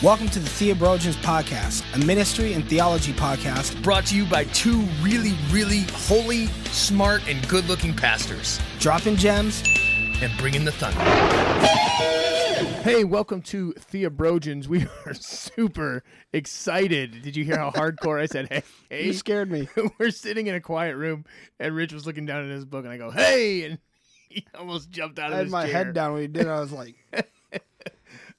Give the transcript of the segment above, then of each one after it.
Welcome to the Theobrogens Podcast, a ministry and theology podcast brought to you by two really, really holy, smart, and good looking pastors dropping gems and bringing the thunder. Hey, welcome to Theobrogens. We are super excited. Did you hear how hardcore I said, hey? hey? You scared me. We're sitting in a quiet room, and Rich was looking down at his book, and I go, hey! And he almost jumped out of I had his my chair. head down when he did. I was like,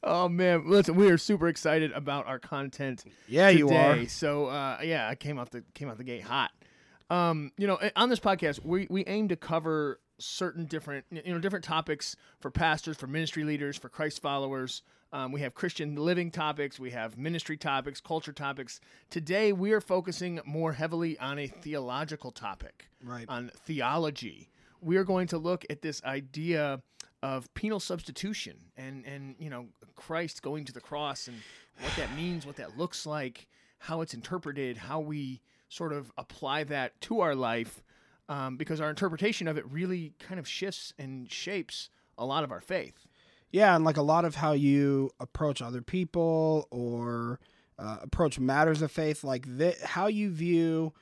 Oh man, listen, we are super excited about our content. Yeah, you are. So uh, yeah, I came out the came out the gate hot. Um, you know, on this podcast, we we aim to cover certain different you know different topics for pastors, for ministry leaders, for Christ followers. Um, we have Christian living topics, we have ministry topics, culture topics. Today, we are focusing more heavily on a theological topic, Right. on theology. We are going to look at this idea of penal substitution and and you know Christ going to the cross and what that means, what that looks like, how it's interpreted, how we sort of apply that to our life, um, because our interpretation of it really kind of shifts and shapes a lot of our faith. yeah, and like a lot of how you approach other people or uh, approach matters of faith, like how you view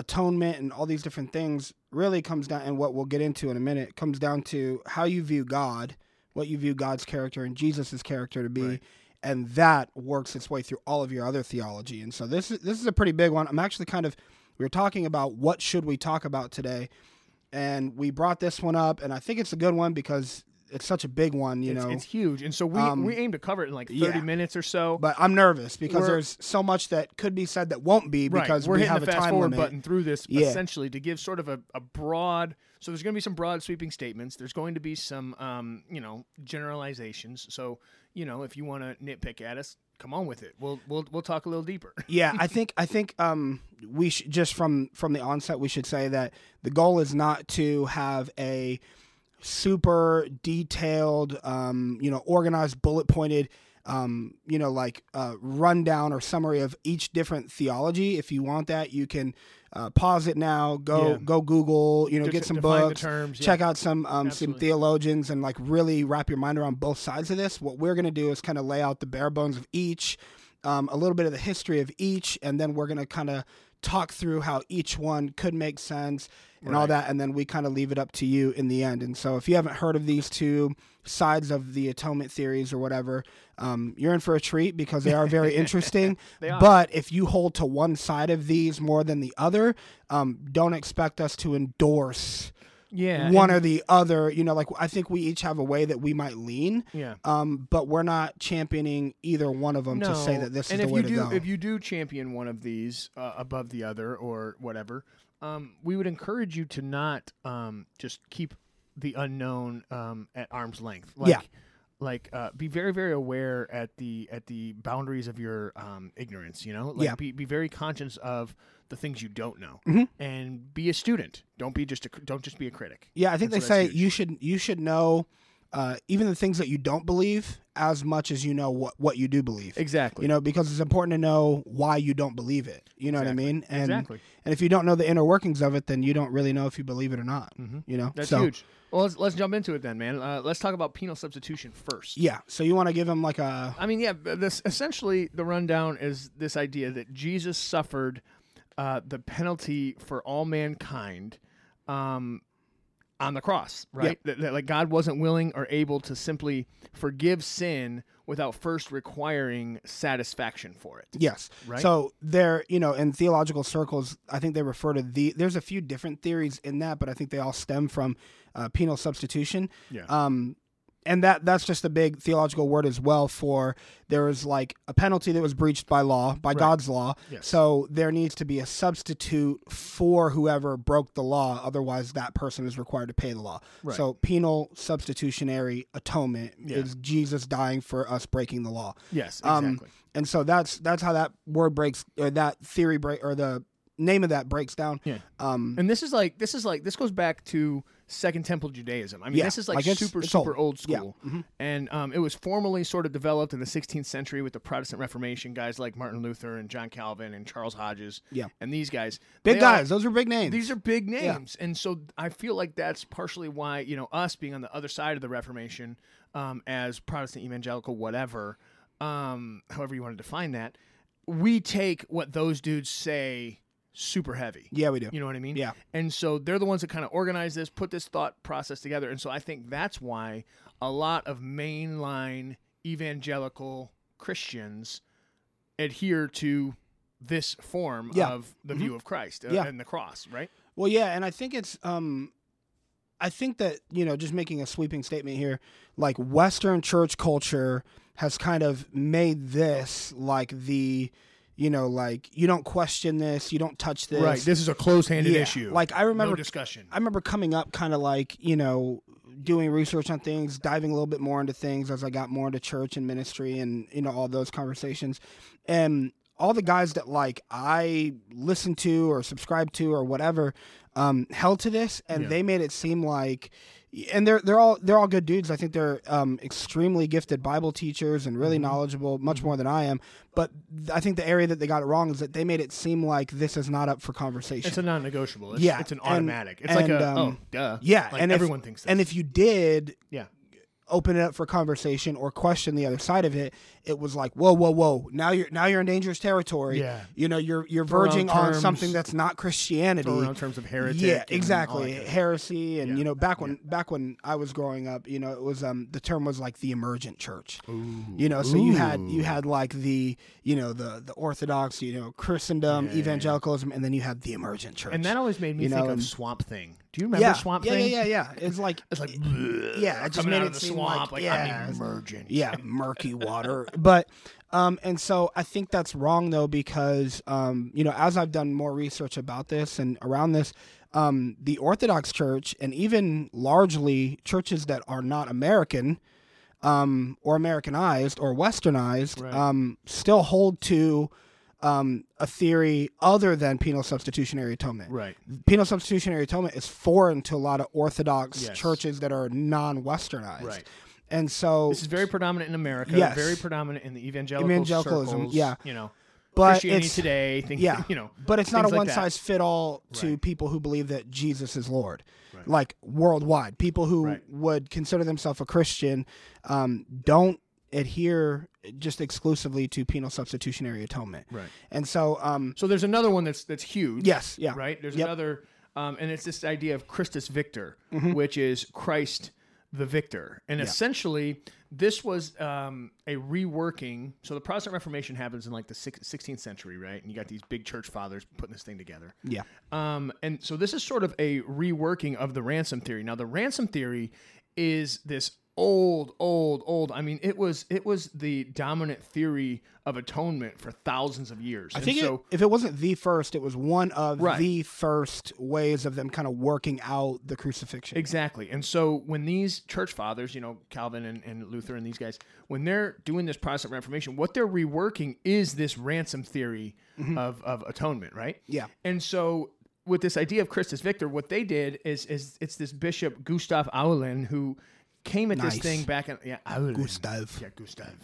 atonement and all these different things really comes down, and what we'll get into in a minute comes down to how you view God, what you view God's character and Jesus's character to be. Right. And that works its way through all of your other theology, and so this is this is a pretty big one. I'm actually kind of we were talking about what should we talk about today, and we brought this one up, and I think it's a good one because it's such a big one, you it's, know. it's huge, and so we Um, we aim to cover it in like thirty yeah. minutes or so. but I'm nervous because We're- there's so much that could be said that won't be right, because we're we hitting have the a fast time forward limit. button through this Yeah. essentially to give sort of a, a broad. So there's going to be some broad sweeping statements. There's going to be some, um, you know, generalizations. So you know, if you want to nitpick at us, come on with it. We'll we'll we'll talk a little deeper. yeah, I think I think um we should just from from the onset we should say that the goal is not to have a super detailed um you know organized bullet pointed um you know like uh rundown or summary of each different theology if you want that you can uh, pause it now go Yeah. go google you know De- get some books terms, yeah. check out some um, some theologians and like really wrap your mind around both sides of this what we're going to do is kind of lay out the bare bones of each um, a little bit of the history of each and then we're going to kind of talk through how each one could make sense and all that and then we kind of leave it up to you in the end. And so if you haven't heard of these two sides of the atonement theories or whatever um, you're in for a treat because they are very interesting. Are. but if you hold to one side of these more than the other um, don't expect us to endorse Yeah, one or the other. You know, like I think we each have a way that we might lean, yeah. um, but we're not championing either one of them to say that this is and the if way you to do, go. If you do champion one of these uh, above the other or whatever, um, we would encourage you to not um, just keep the unknown um, at arm's length. Like, Yeah. Like uh, be very very aware at the at the boundaries of your um, ignorance. You know, like Yeah. be, be very conscious of the things you don't know, Mhm. and be a student. Don't be just a don't just be a critic. yeah, I think And they say you should you should know uh, even the things that you don't believe as much as you know what what you do believe. Exactly. You know, because it's important to know why you don't believe it. You know Exactly. what I mean? And exactly. and if you don't know the inner workings of it, then you don't really know if you believe it or not. Mhm. You know, That's so, huge. Well, let's, let's jump into it then, man. Uh, let's talk about penal substitution first. Yeah. So you want to give them like a I mean, yeah. This essentially the rundown is this idea that Jesus suffered uh, the penalty for all mankind um, on the cross, right? That, that, like God wasn't willing or able to simply forgive sin without first requiring satisfaction for it. Yes. Right? So there, you know, in theological circles, I think they refer to the. There's a few different theories in that, but I think they all stem from uh, penal substitution. Yeah. Um, and that that's just a big theological word as well. For there was like a penalty that was breached by law, by God's law. Yes. So there needs to be a substitute for whoever broke the law. Otherwise, that person is required to pay the law. Right. So penal substitutionary atonement Yeah. is Jesus dying for us breaking the law. yes, um, exactly. And so that's that's how that word breaks or that theory break or the name of that breaks down. Yeah. Um, And this is like this is like this goes back to Second Temple Judaism. I mean, Yeah, this is like, like it's- super it's super old. old Yeah, school, mhm. and um, it was formally sort of developed in the 16th century with the Protestant Reformation guys like Martin Luther and John Calvin and Charles Hodges. Yeah. and these guys, big they all- guys. those are big names. these are big names, and so I feel like that's partially why you know us being on the other side of the Reformation, um, as Protestant evangelical whatever, um, however you want to define that, we take what those dudes say super heavy. Yeah, we do. You know what I mean? Yeah. And so they're the ones that kind of organize this, put this thought process together. And so I think that's why a lot of mainline evangelical Christians adhere to this form Yeah. of the view of Christ uh, Yeah. and the cross, right? Well, yeah, and I think it's um I think that, you know, just making a sweeping statement here, like western church culture has kind of made this like the you know, like you don't question this, you don't touch this. Right. This is a close-handed Yeah. issue. Like I remember no discussion. I remember coming up kind of like, you know, doing research on things, diving a little bit more into things as I got more into church and ministry and, you know, all those conversations. And all the guys that like I listened to or subscribed to or whatever um, held to this and Yeah. they made it seem like and they're they're all they're all good dudes. I think they're um, extremely gifted Bible teachers and Mm-hmm. really knowledgeable, much more than I am. But th- I think the area that they got it wrong is that they made it seem like this is not up for conversation. It's a non-negotiable. It's, Yeah, it's an and- automatic. it's like and, a um, oh duh. yeah, like and if- everyone thinks this. And if you did yeah, open it up for conversation or question the other side of it, it was like, whoa, whoa, whoa! Now you're now you're in dangerous territory. Yeah. you know, you're you're verging on terms- something that's not Christianity. In terms of heretic. yeah, exactly. of- Heresy, and Yeah. you know, back when back when I was growing up, you know, it was um the term was like the emergent church. Ooh. You know, so you had you had like the you know the the Orthodox, you know, Christendom, Yeah, yeah, yeah. evangelicalism, and then you had the emergent church. And that always made me You think know, of and- Swamp Thing. Do you remember yeah, Swamp yeah, Thing? yeah, yeah, yeah. It's like It's like Yeah, it just made out it of the seem swamp. like- Like, yeah, I'm emergent. yeah, murky water. But um, and so I think that's wrong though because um, you know, as I've done more research about this and around this, um, the Orthodox Church and even largely churches that are not American, um, or Americanized or Westernized, Right. um, still hold to um, a theory other than penal substitutionary atonement. Right. Penal substitutionary atonement is foreign to a lot of Orthodox Yes. churches that are non-Westernized. Right. And so, This is very predominant in America. Yes. Very predominant in the evangelical Evangelicalism, circles, yeah. You know, but Christianity it's today. Think, yeah, You know, but it's not a like one that. size fit all to people who believe that Jesus is Lord, Right. like worldwide. People who Right. would consider themselves a Christian um, don't adhere just exclusively to penal substitutionary atonement. Right. And so, um, So there's another one that's that's huge. yes, yeah, Right. There's Yep. another, um, and it's this idea of Christus Victor, Mm-hmm. which is Christ the Victor, and essentially this was um, a reworking. So the Protestant Reformation happens in like the six- 16th century, right? And you got these big church fathers putting this thing together. yeah, Um, and so this is sort of a reworking of the ransom theory. Now, the ransom theory is this old, old, old. I mean, it was it was the dominant theory of atonement for thousands of years. I And think it- so. if it wasn't the first, it was one of Right. the first ways of them kind of working out the crucifixion. Exactly. And so when these church fathers, you know, Calvin and, and Luther and these guys, when they're doing this Protestant Reformation, what they're reworking is this ransom theory of, of atonement, right? Mm-hmm. Yeah. And so with this idea of Christus Victor, what they did is is it's this Bishop Gustav Aulén who came at Nice. this thing back in yeah, Aulén. Gustav. Yeah, Gustav.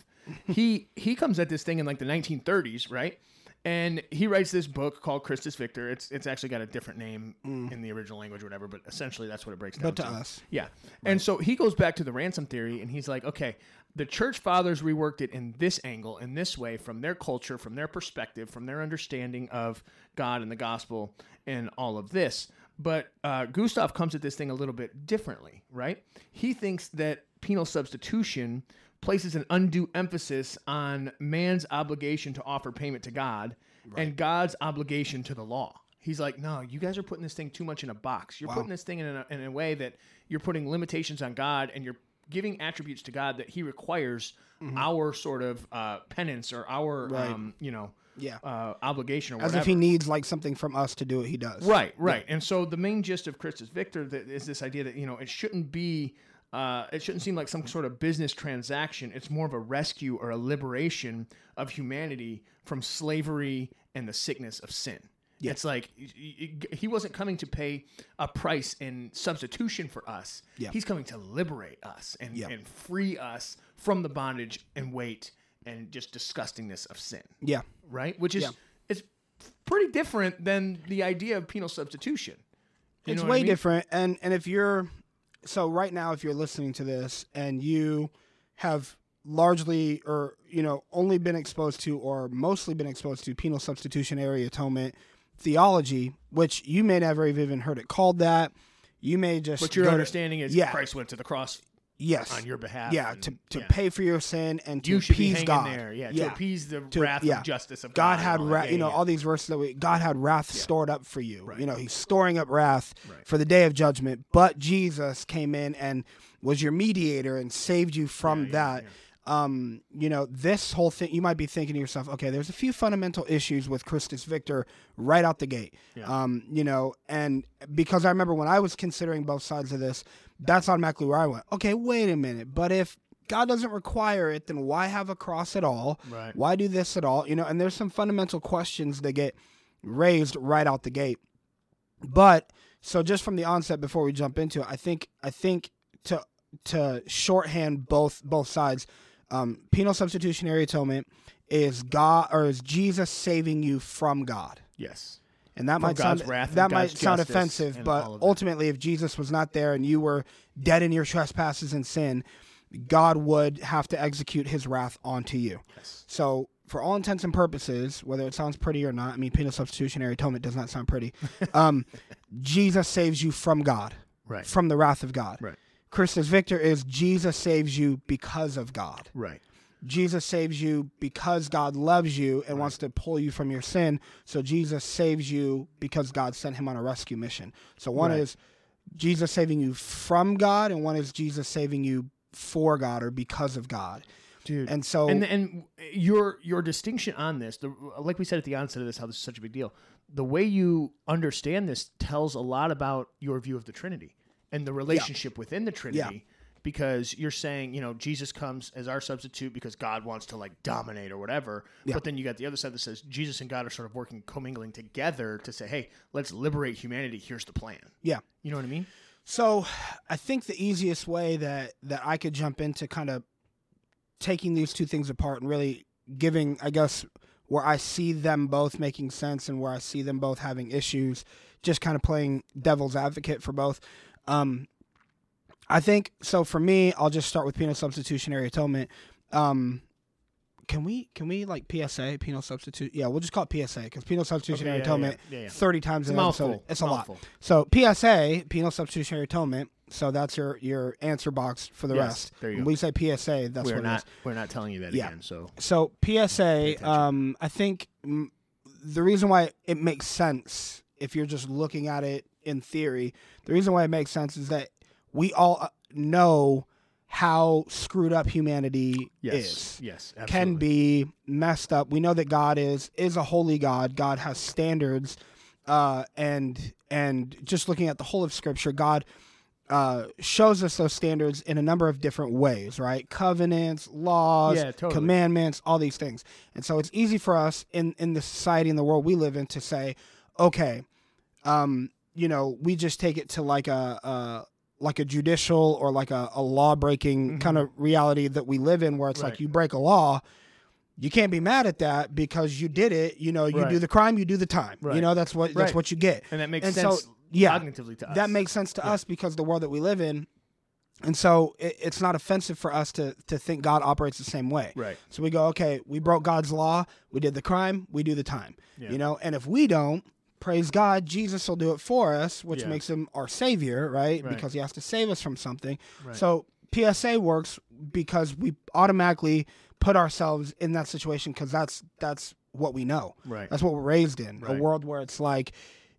he he comes at this thing in like the 1930s, right? And he writes this book called Christus Victor. It's it's actually got a different name in the original language, or whatever. But essentially, that's what it breaks down Mm. But to us. yeah. And so he goes back to the ransom theory and he's like, okay, the church fathers reworked it in this angle, in this way, from their culture, from their perspective, from their understanding of God and the gospel and all of this. But uh, Gustav comes at this thing a little bit differently, right? He thinks that penal substitution places an undue emphasis on man's obligation to offer payment to God and God's obligation to the law. He's like, no, you guys are putting this thing too much in a box. You're putting this thing in a, in a way that you're putting limitations on God and you're giving attributes to God that He requires our sort of uh, penance or our, um, you know, Yeah. uh, obligation or As whatever. if he needs like something from us to do what he does. Right, right. And so the main gist of Christus Victor that is this idea that you know it shouldn't be, uh, it shouldn't seem like some sort of business transaction. It's more of a rescue or a liberation of humanity from slavery and the sickness of sin. Yeah. It's like he wasn't coming to pay a price in substitution for us. Yeah. He's coming to liberate us and, Yeah. and free us from the bondage and weight and just disgustingness of sin Yeah. right? Which is Yeah. it's pretty different than the idea of penal substitution. You it's what I way mean? different and and if you're so right now if you're listening to this and you have largely or you know only been exposed to or mostly been exposed to penal substitutionary atonement theology, which you may never have even heard it called that. You may just But your go to- understanding is yeah. Christ went to the cross yes on your behalf. yeah and- to, to yeah. pay for your sin and to You appease God. there, yeah, yeah. to appease the To- wrath yeah. of justice of God God. had wrath, Yeah, you know, all these verses that we God had wrath stored up for you. Right. You know, He's storing up wrath Right. for the day of judgment. But Jesus came in and was your mediator and saved you from that. Um, you know, this whole thing, you might be thinking to yourself, okay, there's a few fundamental issues with Christus Victor right out the gate. Yeah. Um, you know, and because I remember when I was considering both sides of this, that's automatically where I went, okay, wait a minute. But if God doesn't require it, then why have a cross at all? Right. Why do this at all? You know, and there's some fundamental questions that get raised right out the gate. But so just from the onset before we jump into it, I think I think to to shorthand both both sides, um, penal substitutionary atonement is God or is Jesus saving you from God. Yes. And that might God's sound wrath that might sound offensive, but all of that. ultimately, if Jesus was not there and you were dead in your trespasses and sin, God would have to execute His wrath onto you. Yes. So, for all intents and purposes, whether it sounds pretty or not, I mean, penal substitutionary atonement does not sound pretty. um, Jesus saves you from God, Right. from the wrath of God. Right. Christus Victor is Jesus saves you because of God. Right. Jesus saves you because God loves you and wants to pull you from your sin. So Jesus saves you because God sent him on a rescue mission. So one Right. is Jesus saving you from God, and one is Jesus saving you for God or because of God. Dude. And so and and your your distinction on this, the, like we said at the onset of this, how this is such a big deal. The way you understand this tells a lot about your view of the Trinity and the relationship within the Trinity. Because you're saying, you know, Jesus comes as our substitute because God wants to like dominate or whatever. Yeah. But then you got the other side that says Jesus and God are sort of working, commingling together to say, hey, let's liberate humanity. Here's the plan. yeah. You know what I mean? So I think the easiest way that that I could jump into kind of taking these two things apart and really giving, I guess, where I see them both making sense and where I see them both having issues, just kind of playing devil's advocate for both. Um, I think so. For me, I'll just start with penal substitutionary atonement. Um, can we can we like PSA penal substitute? Yeah, we'll just call it PSA because penal substitutionary yeah, atonement yeah, yeah, thirty times in an episode. mouthful. It's a lot. So PSA, penal substitutionary atonement. So that's your your answer box for the Yes, rest. there you when go. we say PSA, that's we're what not is. we're not telling you that again. So So PSA, um, I think mm, the reason why it makes sense if you're just looking at it in theory, the reason why it makes sense is that we all uh, know how screwed up humanity yes, is yes, can be messed up. We know that God is is a holy God. God has standards, uh, and and just looking at the whole of Scripture, God uh, shows us those standards in a number of different ways. Right, covenants, laws, Yeah, totally. commandments, all these things. And so it's easy for us in in the society in the world we live in to say, okay, um, you know, we just take it to like a. a like a judicial or like a, a law breaking kind of reality that we live in where it's Mm-hmm. Right. like you break a law you can't be mad at that because you did it you know you Right. do the crime you do the time you know that's what that's what you get and that makes and so, sense. yeah, cognitively to us. that makes sense to us because the world that we live in and so it, it's not offensive for us to to think god operates the same way right. so we go okay we broke god's law we did the crime we do the time Yeah. you know and if we don't praise god jesus will do it for us which Yeah. makes him our savior right? Right. because he has to save us from something Right. so psa works because we automatically put ourselves in that situation because that's that's what we know Right. that's what we're raised in Right. a world where it's like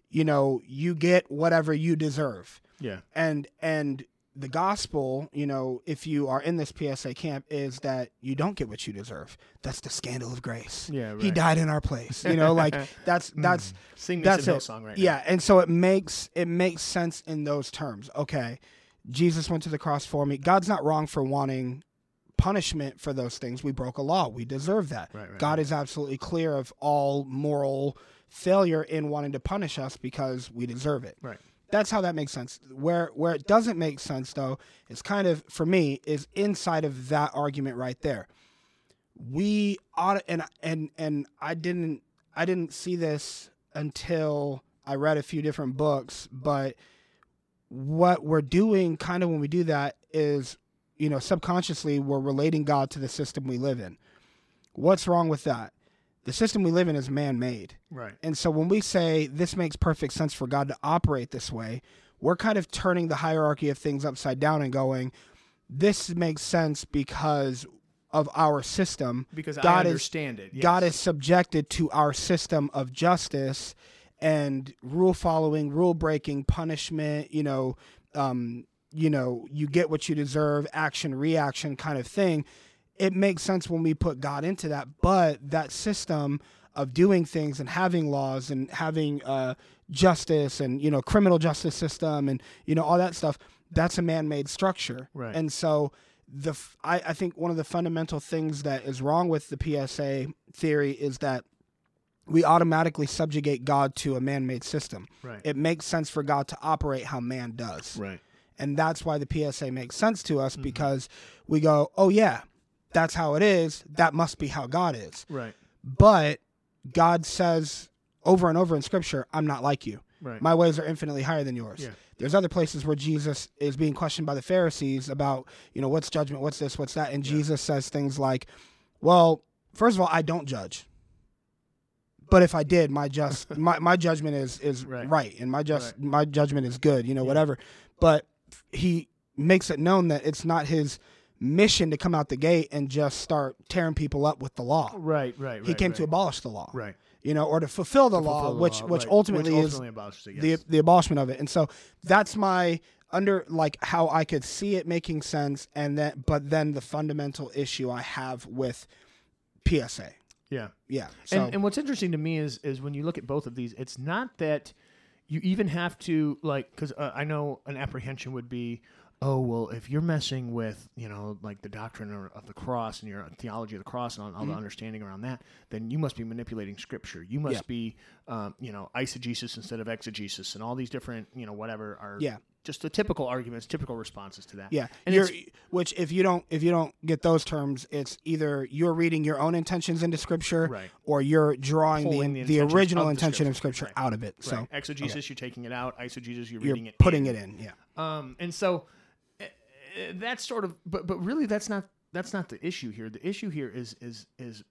you know you get whatever you deserve Yeah. and and the gospel you know if you are in this psa camp is that you don't get what you deserve that's the scandal of grace Yeah, he right. Hmm. died in our place you know like that's that's Sing that's it. Hillsong right yeah and so it makes it makes sense in those terms okay jesus went to the cross for me god's not wrong for wanting punishment for those things we broke a law we deserve that Right, right, god is absolutely clear of all moral failure in wanting to punish us because we deserve it. Right. That's how that makes sense. Where where it doesn't make sense though is kind of for me is inside of that argument right there. We ought and and and I didn't I didn't see this until I read a few different books, but what we're doing kind of when we do that is you know, subconsciously we're relating God to the system we live in. What's wrong with that? The system we live in is man made. Right. And so when we say this makes perfect sense for God to operate this way, we're kind of turning the hierarchy of things upside down and going, this makes sense because of our system. Because I God is- understand it. God is subjected to our system of justice and rule following, rule breaking, punishment, you know, um, you know, you get what you deserve, action reaction kind of thing. It makes sense when we put God into that, but that system of doing things and having laws and having uh, justice and you know criminal justice system and you know all that stuff that's a man-made structure Right. and so the f- I, I think one of the fundamental things that is wrong with the PSA theory is that we automatically subjugate God to a man-made system. Right. It makes sense for God to operate how man does. right. And that's why the PSA makes sense to Mm-hmm. us because we go, "Oh yeah, that's how it is. That must be how God is." Right. But God says over and over in scripture, "I'm not like you. Right. My ways are infinitely higher than yours." Yeah. There's other places where Jesus is being questioned by the Pharisees about, you know, what's judgment, what's this, what's that, and Jesus says things like, "Well, first of all, I don't judge. But if I did, my just my, my judgment is is Right. right, and my just Right. my judgment is good, you know, whatever." But he makes it known that it's not his mission to come out the gate and just start tearing people up with the law. Right. Right. He right, came right. to abolish the law, Right. you know, or to fulfill the law, Fulfill the which law, which ultimately Which is ultimately abolishes it, the yes. the abolishment of it. And so that's my under like how I could see it making sense, and then but then the fundamental issue I have with PSA, yeah. yeah. So and, and what's interesting to me is is when you look at both of these, it's not that you even have to like because uh, I know an apprehension would be, oh well, if you're messing with you know like the doctrine of of the cross and your theology of the cross and all, all Mm-hmm. the understanding around that, then you must be manipulating scripture. You must Yeah. be um, you know eisegesis instead of exegesis, and all these different you know whatever are Yeah. just the typical arguments, typical responses to that. yeah, and you're, which if you don't if you don't get those terms, it's either you're reading your own intentions into Scripture, Right. or you're drawing the the the, original of the intention of Scripture. Scripture Right. out of it. So Right. exegesis, you're taking it out. Eisegesis, you're, you're reading it, putting in. it in. Yeah, Um, and so that's sort of, but but really, that's not that's not the issue here. The issue here is is is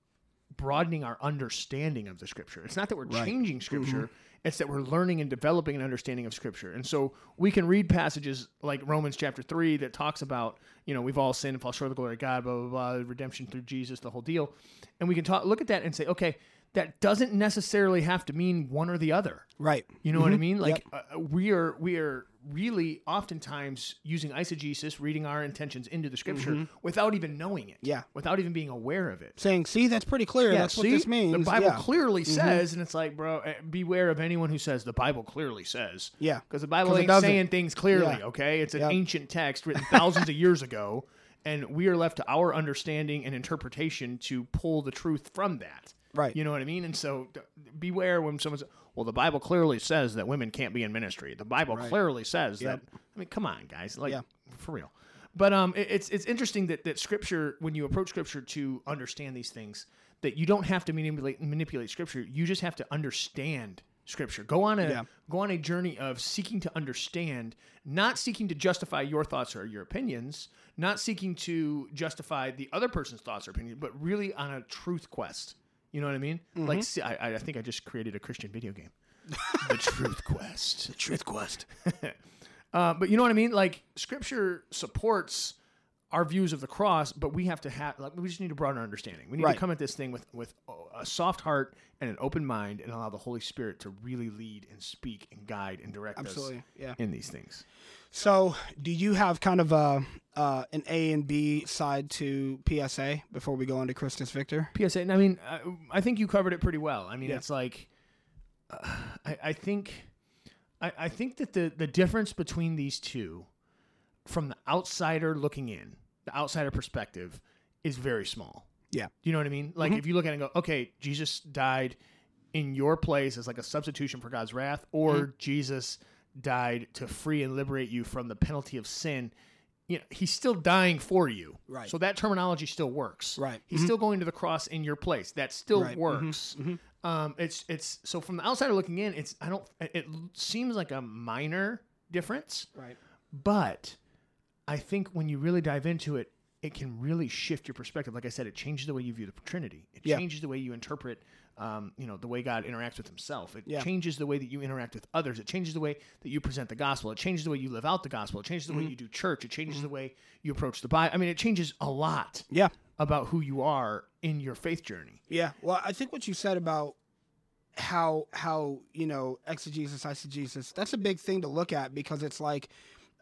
broadening our understanding of the scripture. It's not that we're changing scripture. Mm-hmm. It's that we're learning and developing an understanding of scripture. And so we can read passages like Romans chapter 3 that talks about, you know, we've all sinned and fall short of the glory of God, blah, blah, blah, redemption through Jesus, the whole deal. And we can talk, look at that and say, okay, that doesn't necessarily have to mean one or the other. right. You know what I mean? Like uh, we are we are really oftentimes using eisegesis, reading our intentions into the scripture without even knowing it. Yeah. Without even being aware of it. Saying, see, that's pretty clear. that's what this means. The Bible yeah. Mm-hmm. clearly says, and it's like, bro, eh, beware of anyone who says the Bible clearly says. Yeah. Because the Bible ain't saying things clearly, Yeah. okay? It's an Yep. ancient text written thousands of years ago, and we are left to our understanding and interpretation to pull the truth from that. Right. You know what I mean? And so d- beware when someone's, well, the Bible clearly says that women can't be in ministry. The Bible clearly says Yep. that. I mean, come on, guys. Like, Yeah. for real. But um, it- it's it's interesting that, that scripture, when you approach scripture to understand these things, that you don't have to manipulate manipulate scripture. You just have to understand scripture. Go on a Yeah. go on a journey of seeking to understand, not seeking to justify your thoughts or your opinions, not seeking to justify the other person's thoughts or opinions, but really on a truth quest. You know what I mean? Mm-hmm. Like, see, I, I think I just created a Christian video game. the Truth Quest. The Truth Quest. uh, but you know what I mean? Like, Scripture supports our views of the cross, but we have to have like we just need to broaden our understanding. We need Right. to come at this thing with with a soft heart and an open mind, and allow the Holy Spirit to really lead and speak and guide and direct Absolutely, us yeah. in these things. So, do you have kind of a uh, an A and B side to PSA before we go into Christus Victor? PSA. I mean, I, I think you covered it pretty well. I mean, Yeah. it's like, uh, I, I think, I, I think that the the difference between these two, from the outsider looking in, the outsider perspective, is very small. Yeah. Do you know what I mean? Like, if you look at it and go, okay, Jesus died in your place as like a substitution for God's wrath, or Jesus died to free and liberate you from the penalty of sin. You know, he's still dying for you. Right. So that terminology still works. Right. He's still going to the cross in your place. That still Right. Mhm. works. Um, it's it's so from the outsider looking in, it's I don't it, it seems like a minor difference, Right. but I think when you really dive into it, it can really shift your perspective. Like I said, it changes the way you view the Trinity. It Yeah. changes the way you interpret, um, you know, the way God interacts with Himself. It Yeah. changes the way that you interact with others. It changes the way that you present the gospel. It changes the way you live out the gospel. It changes the Mm-hmm. way you do church. It changes the way you approach the Bible. I mean, it changes a lot Yeah. about who you are in your faith journey. Yeah. Well, I think what you said about how how you know exegesis, eisegesis, that's a big thing to look at because it's like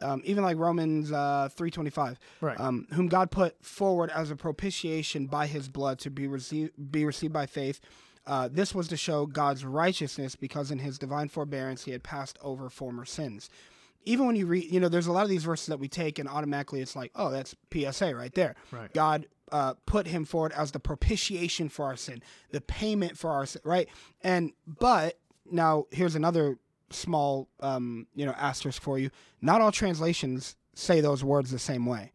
um, even like Romans uh, three twenty five, Right. Um, whom God put forward as a propitiation by His blood to be received be received by faith. Uh, this was to show God's righteousness because in His divine forbearance He had passed over former sins. Even when you read, you know, there's a lot of these verses that we take and automatically it's like, oh, that's PSA right there. Right. God uh, put him forward as the propitiation for our sin, the payment for our sin, right? And but now here's another small, um, you know, asterisk for you. Not all translations say those words the same way.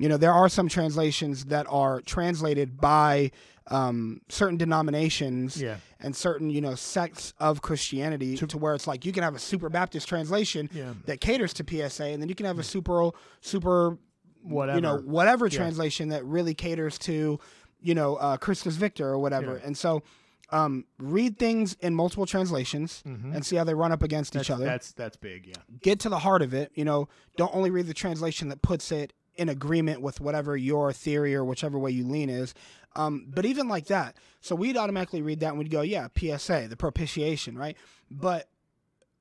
You know, there are some translations that are translated by um, certain denominations Yeah. and certain, you know, sects of Christianity to, where it's like you can have a super Baptist translation Yeah. that caters to PSA, and then you can have a super, super Whatever. you know whatever translation that really caters to you know uh, Christus Victor or whatever. Yeah. And so um, read things in multiple translations and see how they run up against each other. Mm-hmm. That's that's big. Yeah. Get to the heart of it. You know, don't only read the translation that puts it in agreement with whatever your theory or whichever way you lean is. Um, but even like that, so we'd automatically read that and we'd go, yeah, PSA, the propitiation, right? But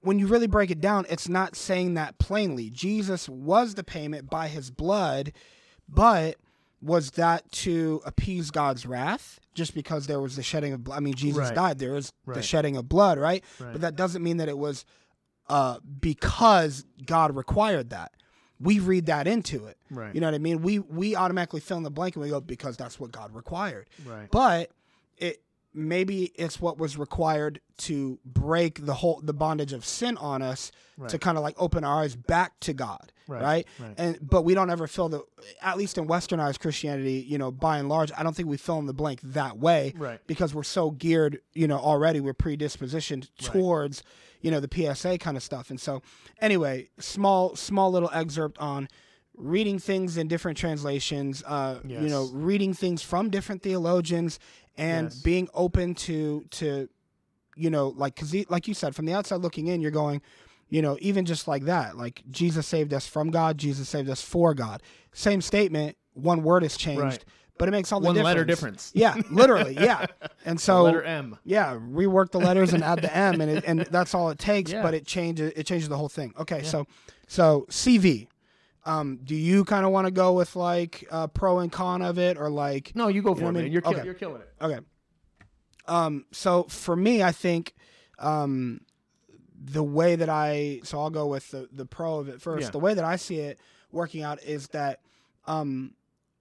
when you really break it down, it's not saying that plainly. Jesus was the payment by his blood, but was that to appease God's wrath just because there was the shedding of blood? I mean, Jesus Right. died, there was the shedding of blood, right? Right. But that doesn't mean that it was uh, because God required that. We read that into it. Right. You know what I mean? We we automatically fill in the blank and we go because that's what God required. Right. But it maybe it's what was required to break the whole the bondage of sin on us to kind of like open our eyes back to God. Right, Right? right. And but we don't ever fill the at least in westernized Christianity, you know, by and large, I don't think we fill in the blank that way. Right. Because we're so geared, you know, already we're predispositioned towards, you know, the PSA kind of stuff. And so anyway, small small little excerpt on reading things in different translations, uh, you know, reading things from different theologians and Yes. being open to to you know, like cuz like you said from the outside looking in, you're going you know, even just like that, like Jesus saved us from God, Jesus saved us for God. Same statement, one word has changed, Right. But it makes all the One difference. letter difference. Yeah, literally, yeah. And so letter M. Yeah, rework the letters and add the M, and it, and that's all it takes. Yeah. But it changes it changes the whole thing. Okay, so so CV. Um, do you kind of want to go with like uh, pro and con of it, or like No, you go for know it, what I man. mean? You're, kill- Okay. you're killing it. Okay. Um, so for me, I think um, the way that I so I'll go with the the pro of it first. Yeah. The way that I see it working out is that um,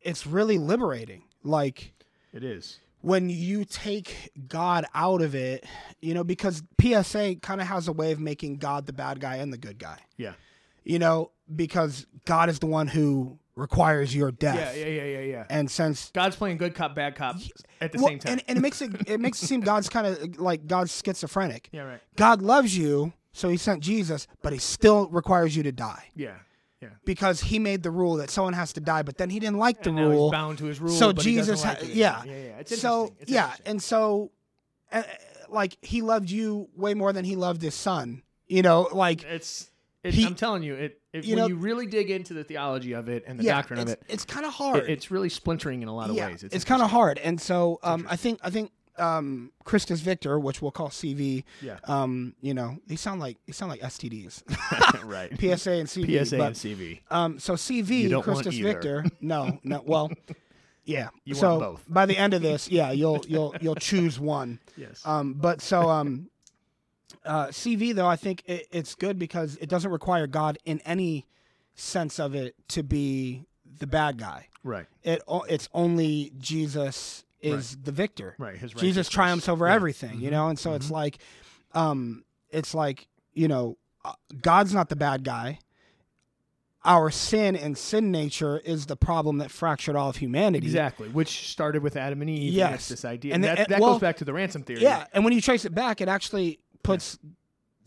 it's really liberating. Like It is. when you take God out of it, you know, because PSA kind of has a way of making God the bad guy and the good guy. Yeah. You know, because God is the one who requires your death. Yeah, yeah, yeah, yeah, yeah. And since God's playing good cop, bad cop at the well, same time. And, and it makes it it makes it seem God's kind of like God's schizophrenic. yeah, right. God loves you, so he sent Jesus, but he still requires you to die. Yeah, yeah. Because he made the rule that someone has to die, but then he didn't like the And rule. he's bound to his rule. so Jesus, ha- yeah, yeah, yeah. It's so. It's yeah, and so, uh, like he loved you way more than he loved his son. You know, like it's. It, He- I'm telling you, it. it You when know- you really dig into the theology of it and the yeah, doctrine of it's, it, it's kind of hard. it, it's really splintering in a lot of ways. it's, kind of hard. And so, um, I think I think um, Christus Victor, which we'll call CV. Yeah. Um, you know, they sound like they sound like STDs. right. PSA and CV. PSA but, and CV. Um, so CV, Christus. Victor. No, no. Well, yeah. You want so both. by the end of this, yeah, you'll you'll you'll choose one. Yes. Um, but so um, uh, CV though, I think it, it's good because it doesn't require God in any sense of it to be the bad guy. right. It it's only Jesus is the victor. Right. His Jesus triumphs over Yeah. Mm-hmm. everything, you know, and so it's like, um, it's like you know, uh, God's not the bad guy. Our sin and sin nature is the problem that fractured all of humanity. Exactly, which started with Adam and Eve. and Yes. it's this idea, And and that, and- that well, goes back to the ransom theory. Yeah, and when you trace it back, it actually puts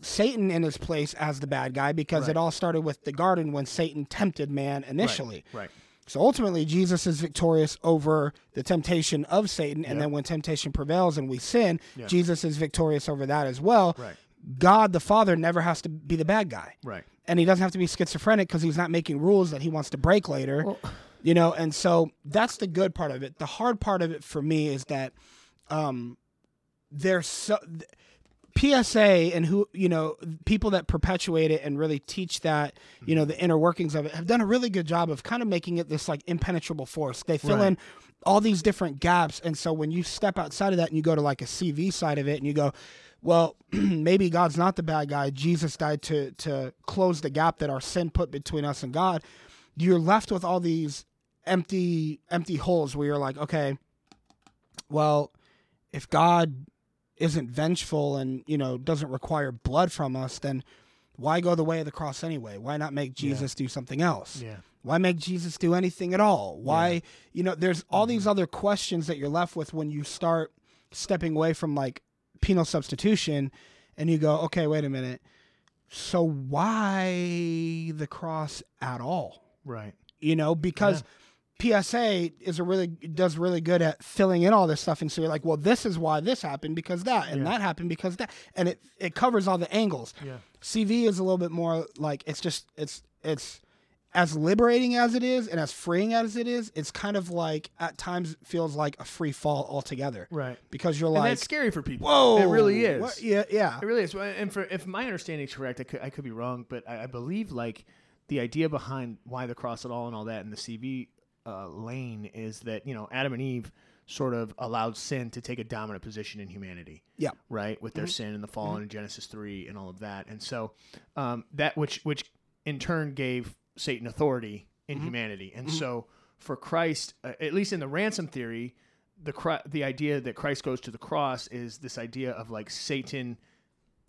Satan in his place as the bad guy because Right. it all started with the garden when Satan tempted man initially. Right. So ultimately, Jesus is victorious over the temptation of Satan, and Yeah. then when temptation prevails and we sin, Yeah. Jesus is victorious over that as well. Right. God the Father never has to be the bad guy, Right. and he doesn't have to be schizophrenic because he's not making rules that he wants to break later. you know, and so that's the good part of it. The hard part of it for me is that um, there's so. th- PSA and who you know people that perpetuate it and really teach that you know the inner workings of it have done a really good job of kind of making it this like impenetrable force. They fill Right. in all these different gaps, and so when you step outside of that and you go to like a CV side of it and you go, well, maybe God's not the bad guy. Jesus died to to close the gap that our sin put between us and God. You're left with all these empty empty holes where you're like, okay, well, if God isn't vengeful and you know doesn't require blood from us, then why go the way of the cross anyway? Why not make Jesus do something else? Yeah. Why make Jesus do anything at all? Why, you know, there's all these mm-hmm. other questions that you're left with when you start stepping away from like penal substitution and you go, okay, wait a minute. So why the cross at all? Right. You know, because PSA is a really does really good at filling in all this stuff, and so you're like, well, this is why this happened because that, and that happened because that, and it it covers all the angles. Yeah. CV is a little bit more like it's just it's it's as liberating as it is and as freeing as it is. It's kind of like at times feels like a free fall altogether Right. because you're and like, that's scary for people. whoa, It really is. what- yeah, yeah, It really is. And for if my understanding is correct, I could, I could be wrong, but I, I believe like the idea behind why the cross at all and all that in the CV uh, lane is that you know Adam and Eve sort of allowed sin to take a dominant position in humanity. yeah, right with their sin and the fall in Genesis three and all of that, and so um, that which which in turn gave Satan authority in humanity, and so for Christ, uh, at least in the ransom theory, the the idea that Christ goes to the cross is this idea of like Satan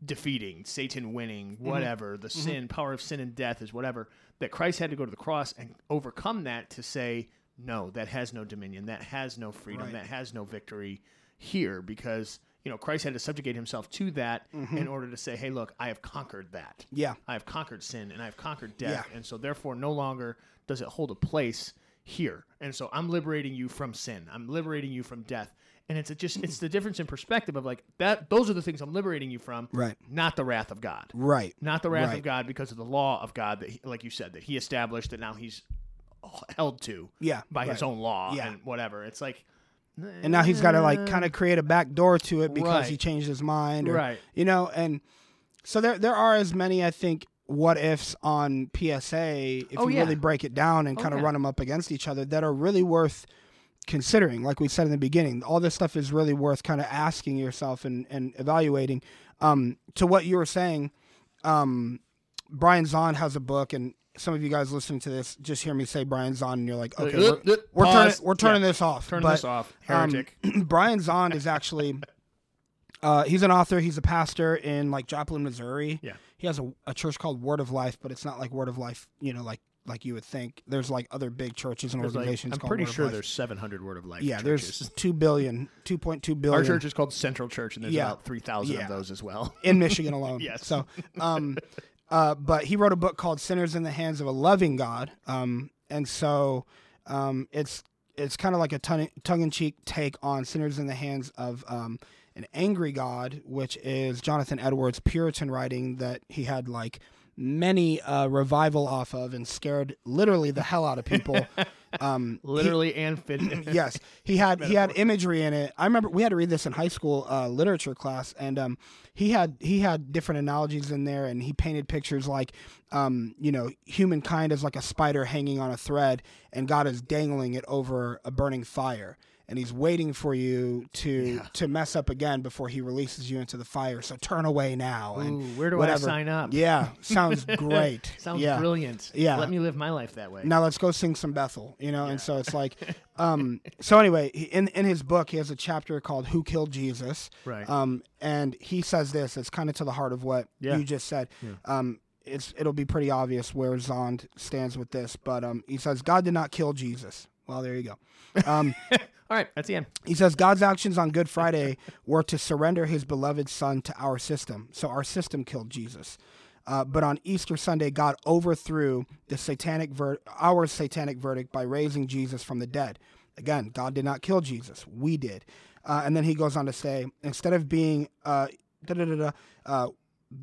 defeating, Satan winning, mm-hmm. whatever the mm-hmm. sin, power of sin and death is whatever that Christ had to go to the cross and overcome that to say no, that has no dominion, that has no freedom, Right. that has no victory here because you know Christ had to subjugate himself to that mm-hmm. in order to say, hey, look, I have conquered that. yeah, I have conquered sin and I have conquered death, Yeah. and so therefore no longer does it hold a place here. And so I'm liberating you from sin. I'm liberating you from death. And it's just it's the difference in perspective of like that those are the things I'm liberating you from, Right. not the wrath of God. right, Not the wrath Right. of God because of the law of God that he, like you said that he established that now he's held to yeah, by his own law Yeah. and whatever. It's like and now he's got to like kind of create a back door to it because Right. he changed his mind, or, Right. You know, and so there there are as many I think what ifs on PSA if Oh, you yeah. really break it down and kind of yeah. run them up against each other that are really worth considering. Like we said in the beginning, all this stuff is really worth kind of asking yourself and and evaluating. Um, to what you were saying, um, Brian Zahnd has a book and. Some of you guys listening to this just hear me say Brian Zahnd, and you're like, okay, we're, Uh, uh, we're turning, we're turning Yeah. this off. turn this off. um, Heretic. Brian Zahnd is actually uh, he's an author. He's a pastor in like Joplin, Missouri. Yeah. He has a, a church called Word of Life, but it's not like Word of Life, you know, like like you would think. There's like other big churches and There's like- organizations I'm called pretty sure there's 700 Word of Life. yeah, churches. there's 2 billion, 2.2 billion Our church is called Central Church, and there's Yeah. about 3,000 Yeah. of those as well. in Michigan alone. Yes. So, um, uh, but he wrote a book called "Sinners in the Hands of a Loving God," um, and so um, it's it's kind of like a tongue in cheek take on sinners in the hands of um, an angry God, which is Jonathan Edwards' Puritan writing that he had like many uh, revival off of and scared literally the hell out of people. Um, he- Literally and fit. yes, he had he had imagery in it. I remember we had to read this in high school uh, literature class, and um, he had he had different analogies in there, and he painted pictures like, um, you know, humankind is like a spider hanging on a thread, and God is dangling it over a burning fire, and He's waiting for you to to mess up again before He releases you into the fire. So turn away now. And Ooh, where do whatever. I sign up? Yeah, sounds great. Sounds yeah. brilliant. Yeah. Let me live my life that way. now let's go sing some Bethel, you know. And so it's like, um, so anyway, he- in in his book, he has a chapter called "Who Killed Jesus," Right. Um, and he says this. It's kind of to the heart of what Yeah. you just said. Um, it's it'll be pretty obvious where Zahnd stands with this, but um, he says God did not kill Jesus. Well, there you go. Um, All All right, that's the end. He says God's actions on Good Friday were to surrender his beloved son to our system. So our system killed Jesus. Uh, but on Easter Sunday, God overthrew the satanic ver- our satanic verdict by raising Jesus from the dead. Again, God did not kill Jesus; we did. Uh, and then he goes on to say, instead of being uh, uh,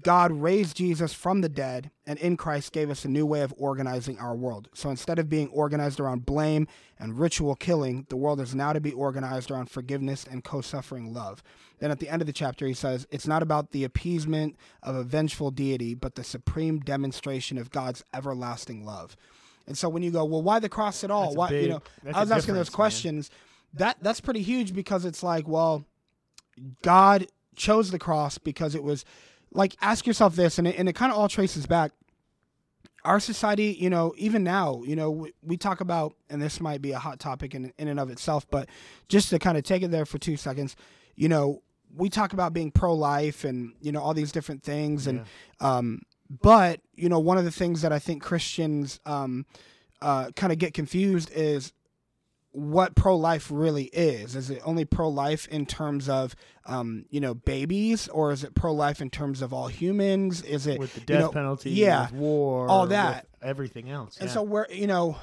God raised Jesus from the dead and in Christ gave us a new way of organizing our world. So instead of being organized around blame and ritual killing, the world is now to be organized around forgiveness and co suffering love. Then at the end of the chapter, he says, It's not about the appeasement of a vengeful deity, but the supreme demonstration of God's everlasting love. And so when you go, well, why the cross at all? Why big- you know? I was asking those difference, man. questions. That that's pretty huge because it's like, well, God chose the cross because it was like ask yourself this, and it, and it kind of all traces back. Our society, you know, even now, you know, we, we talk about, and this might be a hot topic in, in and of itself, but just to kind of take it there for two seconds, you know, we talk about being pro life and, you know, all these different things. And, um, but, you know, one of the things that I think Christians um, uh, kind of get confused is what pro life really is. Is it only pro life in terms of, um, you know, babies, or is it pro life in terms of all humans? Is it with the you death know, penalty, Yeah, with war, all with that. everything else. and yeah. so we're, you know,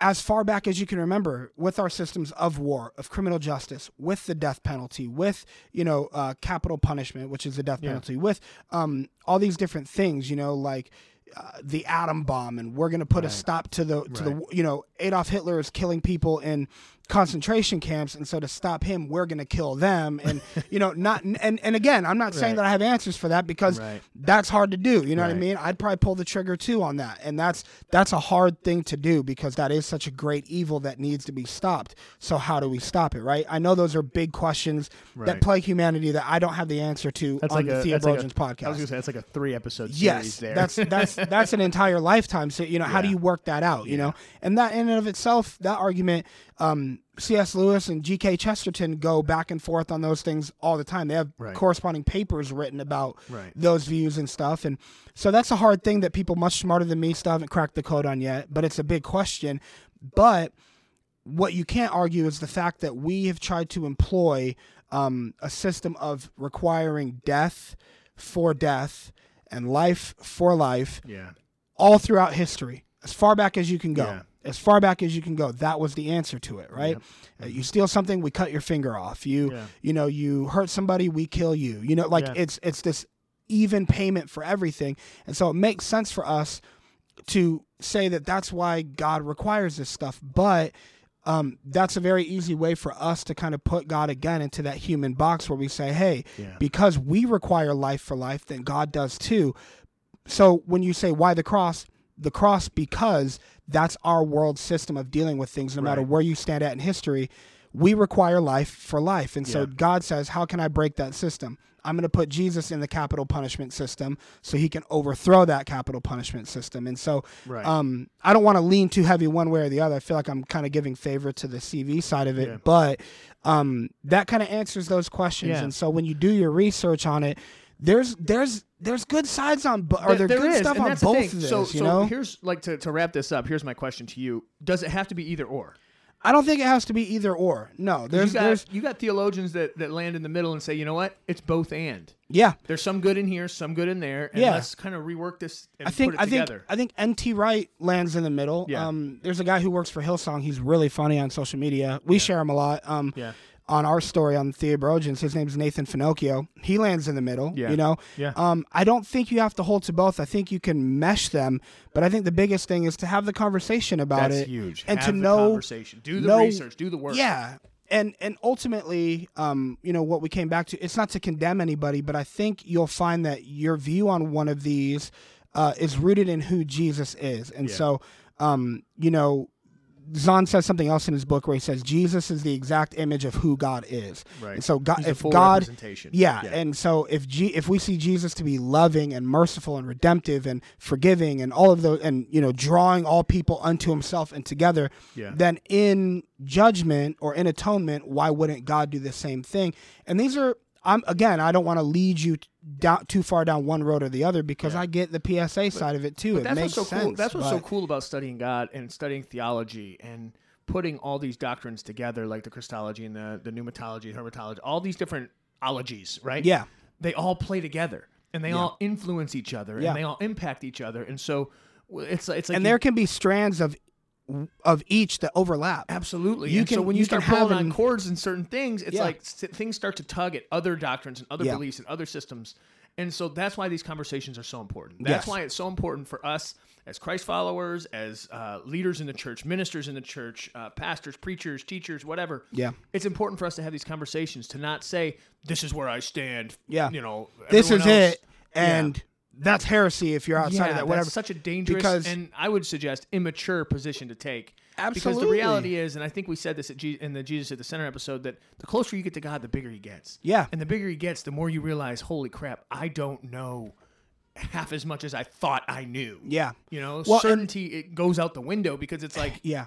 as far back as you can remember, with our systems of war, of criminal justice, with the death penalty, with you know uh, capital punishment, which is the death Yeah. penalty, with um, all these different things, you know, like uh, the atom bomb, and we're going to put a stop to the to the you know Adolf Hitler is killing people in concentration camps, and so to stop him, we're going to kill them, and you know, not and and again, I'm not saying Right. that I have answers for that because Right. that's hard to do. You know what I mean? I'd probably pull the trigger too on that, and that's that's a hard thing to do because that is such a great evil that needs to be stopped. So how do we stop it? Right? I know those are big questions that plague humanity that I don't have the answer to that's on like the a, Theologians like a I was podcast. gonna say that's like a three episode series Yes, there. that's that's that's an entire lifetime. So you know, how do you work that out? You know, and that in and of itself, that argument, um, C.S. Lewis and G.K. Chesterton go back and forth on those things all the time. They have Right. corresponding papers written about Right. those views and stuff, and so that's a hard thing that people much smarter than me still haven't cracked the code on yet. But it's a big question. But what you can't argue is the fact that we have tried to employ um, a system of requiring death for death and life for life yeah. all throughout history, as far back as you can go. Yeah. As far back as you can go, that was the answer to it, right? Uh, you steal something, we cut your finger off. You, Yeah. you know, you hurt somebody, we kill you. You know, like Yeah. it's it's this even payment for everything, and so it makes sense for us to say that that's why God requires this stuff. But um, that's a very easy way for us to kind of put God again into that human box where we say, hey, Yeah. because we require life for life, then God does too. So when you say why the cross, the cross because that's our world system of dealing with things, no matter where you stand at in history. We require life for life. And so Yeah. God says, How can I break that system? I'm going to put Jesus in the capital punishment system so he can overthrow that capital punishment system. And so Right. um, I don't want to lean too heavy one way or the other. I feel like I'm kind of giving favor to the CV side of it, Yeah. but um, that kind of answers those questions. Yeah. And so when you do your research on it, there's there's there's good sides on, bo- or There- there good is, stuff on both of this. So, you so know, here's like to, to wrap this up. Here's my question to you: Does it have to be either or? I don't think it has to be either or. No, there's you got there's you got theologians that, that land in the middle and say, you know what, it's both and. yeah. There's some good in here, some good in there, and Yeah. let's kind of rework this and I think put it I think. I think NT Wright lands in the middle. Yeah. Um, there's a guy who works for Hillsong. He's really funny on social media. We share him a lot. Um, Yeah. On our story on Theobrogens, his name's Nathan Finocchio. He lands in the middle. Yeah. You know. Yeah. Um, I don't think you have to hold to both. I think you can mesh them. But I think the biggest thing is to have the conversation about That's it. huge. And Have to the know conversation, do the know- research, do the work. Yeah. And and ultimately, um, you know, what we came back to, it's not to condemn anybody, but I think you'll find that your view on one of these uh, is rooted in who Jesus is. And Yeah. so, um, you know, Zahnd says something else in his book where he says Jesus is the exact image of who God is. Right. And so God, He's if God, representation. yeah, Yeah. and so if G, if we see Jesus to be loving and merciful and redemptive and forgiving and all of those, and you know, drawing all people unto Himself and together, Yeah. then in judgment or in atonement, why wouldn't God do the same thing? And these are, I'm again, I don't want to lead you down too far down one road or the other because I get the PSA side of it too. But it that's makes what's so sense. cool. That's what's so cool about studying God and studying theology and putting all these doctrines together, like the Christology and the the pneumatology, hamartiology, all these different ologies, right? Yeah. they all play together and they all influence each other Yeah. and they all impact each other, and so it's it's like and you- there can be strands of of each that overlap. Absolutely. You and so can- when you, you start can pulling on an- cords in certain things, it's Yeah. like things start to tug at other doctrines and other Yeah. beliefs and other systems. And so that's why these conversations are so important. Yes. That's why it's so important for us as Christ followers, as uh, leaders in the church, ministers in the church, uh, pastors, preachers, teachers, whatever. Yeah. It's important for us to have these conversations to not say, this is where I stand. Yeah. You know, This is else- it, and that's heresy if you're outside yeah, of that. Whatever. That's such a dangerous Because- and I would suggest immature position to take. Absolutely. Because the reality is, and I think we said this at Je- in the Jesus at the Center episode, that the closer you get to God, the bigger He gets. Yeah. And the bigger He gets, the more you realize, holy crap, I don't know half as much as I thought I knew. yeah. You know, Well, certainty it goes out the window because it's like Yeah.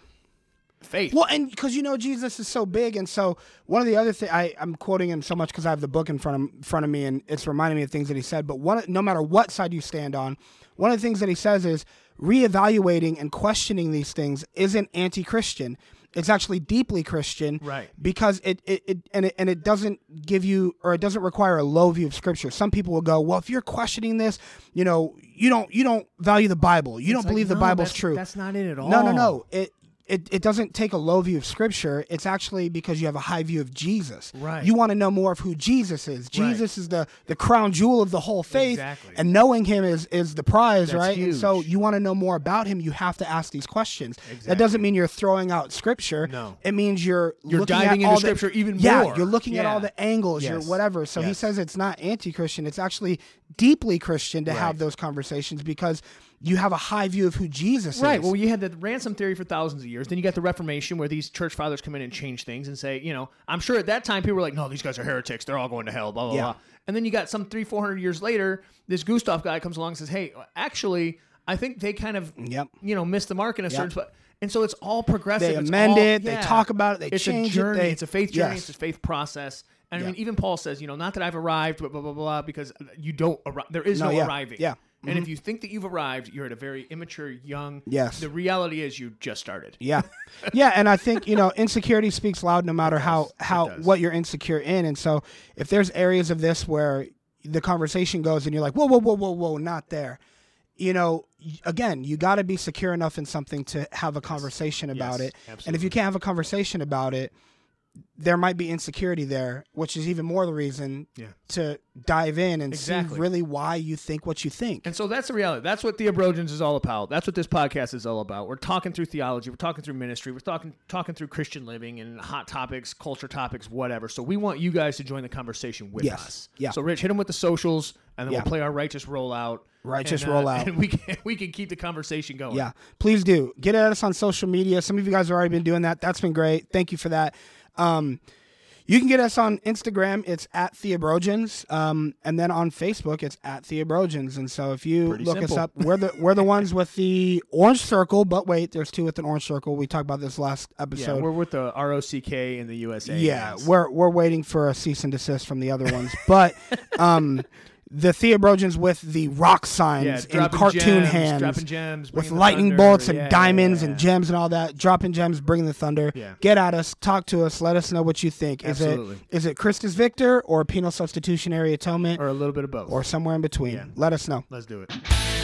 Faith. Well, and because you know Jesus is so big, and so one of the other things I I'm quoting him so much because I have the book in front of front of me, and it's reminding me of things that he said. But one, no matter what side you stand on, one of the things that he says is reevaluating and questioning these things isn't anti-Christian. It's actually deeply Christian, Right. Because it, it, it and it and it doesn't give you or it doesn't require a low view of Scripture. Some people will go, well, if you're questioning this, you know, you don't you don't value the Bible. You don't like, believe the no, Bible's that's- true. That's not it at all. No, no, no. It, it it doesn't take a low view of scripture. It's actually because you have a high view of Jesus. Right. You want to know more of who Jesus is. Jesus is the the crown jewel of the whole faith. Exactly. And knowing him is is the prize, That's right? And so you want to know more about him, you have to ask these questions. Exactly. That doesn't mean you're throwing out scripture. No. It means you're You're diving into the- scripture even more. yeah, more. you're looking at all the angles, you're whatever. So he says it's not anti-Christian. It's actually deeply Christian to have those conversations because you have a high view of who Jesus Right. is. Right. Well, you had the ransom theory for thousands of years. Then you got the Reformation, where these church fathers come in and change things and say, you know, I'm sure at that time people were like, no, these guys are heretics. They're all going to hell. Blah blah Yeah. blah. And then you got some three, four hundred years later, this Gustaf guy comes along and says, hey, actually, I think they kind of, Yep. you know, missed the mark in a certain spot. And so it's all progressive. They It's amend all- it, they talk about it, they it's change a it, journey. they- it's a faith journey. Yes. It's a faith process. And I mean, even Paul says, you know, not that I've arrived, but blah blah blah, blah because you don't arrive. There is No, no, yeah. arriving. Yeah. Mm-hmm. And if you think that you've arrived, you're at a very immature, young. Yes. The reality is you just started. Yeah, yeah, and I think you know insecurity speaks loud no matter how how does. what you're insecure in, and so if there's areas of this where the conversation goes and you're like, whoa, whoa, whoa, whoa, whoa, not there. You know, y- again, you got to be secure enough in something to have a conversation about Yes, it. And if absolutely. you can't have a conversation about it, there might be insecurity there, which is even more the reason Yeah. to dive in and Exactly. see really why you think what you think. And so that's the reality. That's what Theobrogens is all about. That's what this podcast is all about. We're talking through theology. We're talking through ministry. We're talking talking through Christian living and hot topics, culture topics, whatever. So we want you guys to join the conversation with Yes. us. Yeah. So Rich, hit them with the socials, and then Yeah. we'll play our righteous rollout. Righteous and, uh, rollout. and we can we can keep the conversation going. Yeah, please do get at us on social media. Some of you guys have already been doing that. That's been great. Thank you for that. Um, you can get us on Instagram. It's at Theobrogens, um, and then on Facebook, it's at Theobrogens. And so if you Pretty look us up, we're the we're the ones with the orange circle. But wait, there's two with an orange circle. We talked about this last episode. Yeah, we're with the ROCK in the USA. Yeah, guys. we're we're waiting for a cease and desist from the other ones, but um, the Theobrogens with the rock signs yeah, in cartoon gems, hands, gems, with lightning thunder. bolts and Yeah, diamonds yeah, and gems and all that. Dropping gems, bringing the thunder. Yeah. Get at us, talk to us, let us know what you think. Is Absolutely. it is it Christus Victor or penal substitutionary atonement or a little bit of both. or somewhere in between? Yeah. Let us know. Let's do it.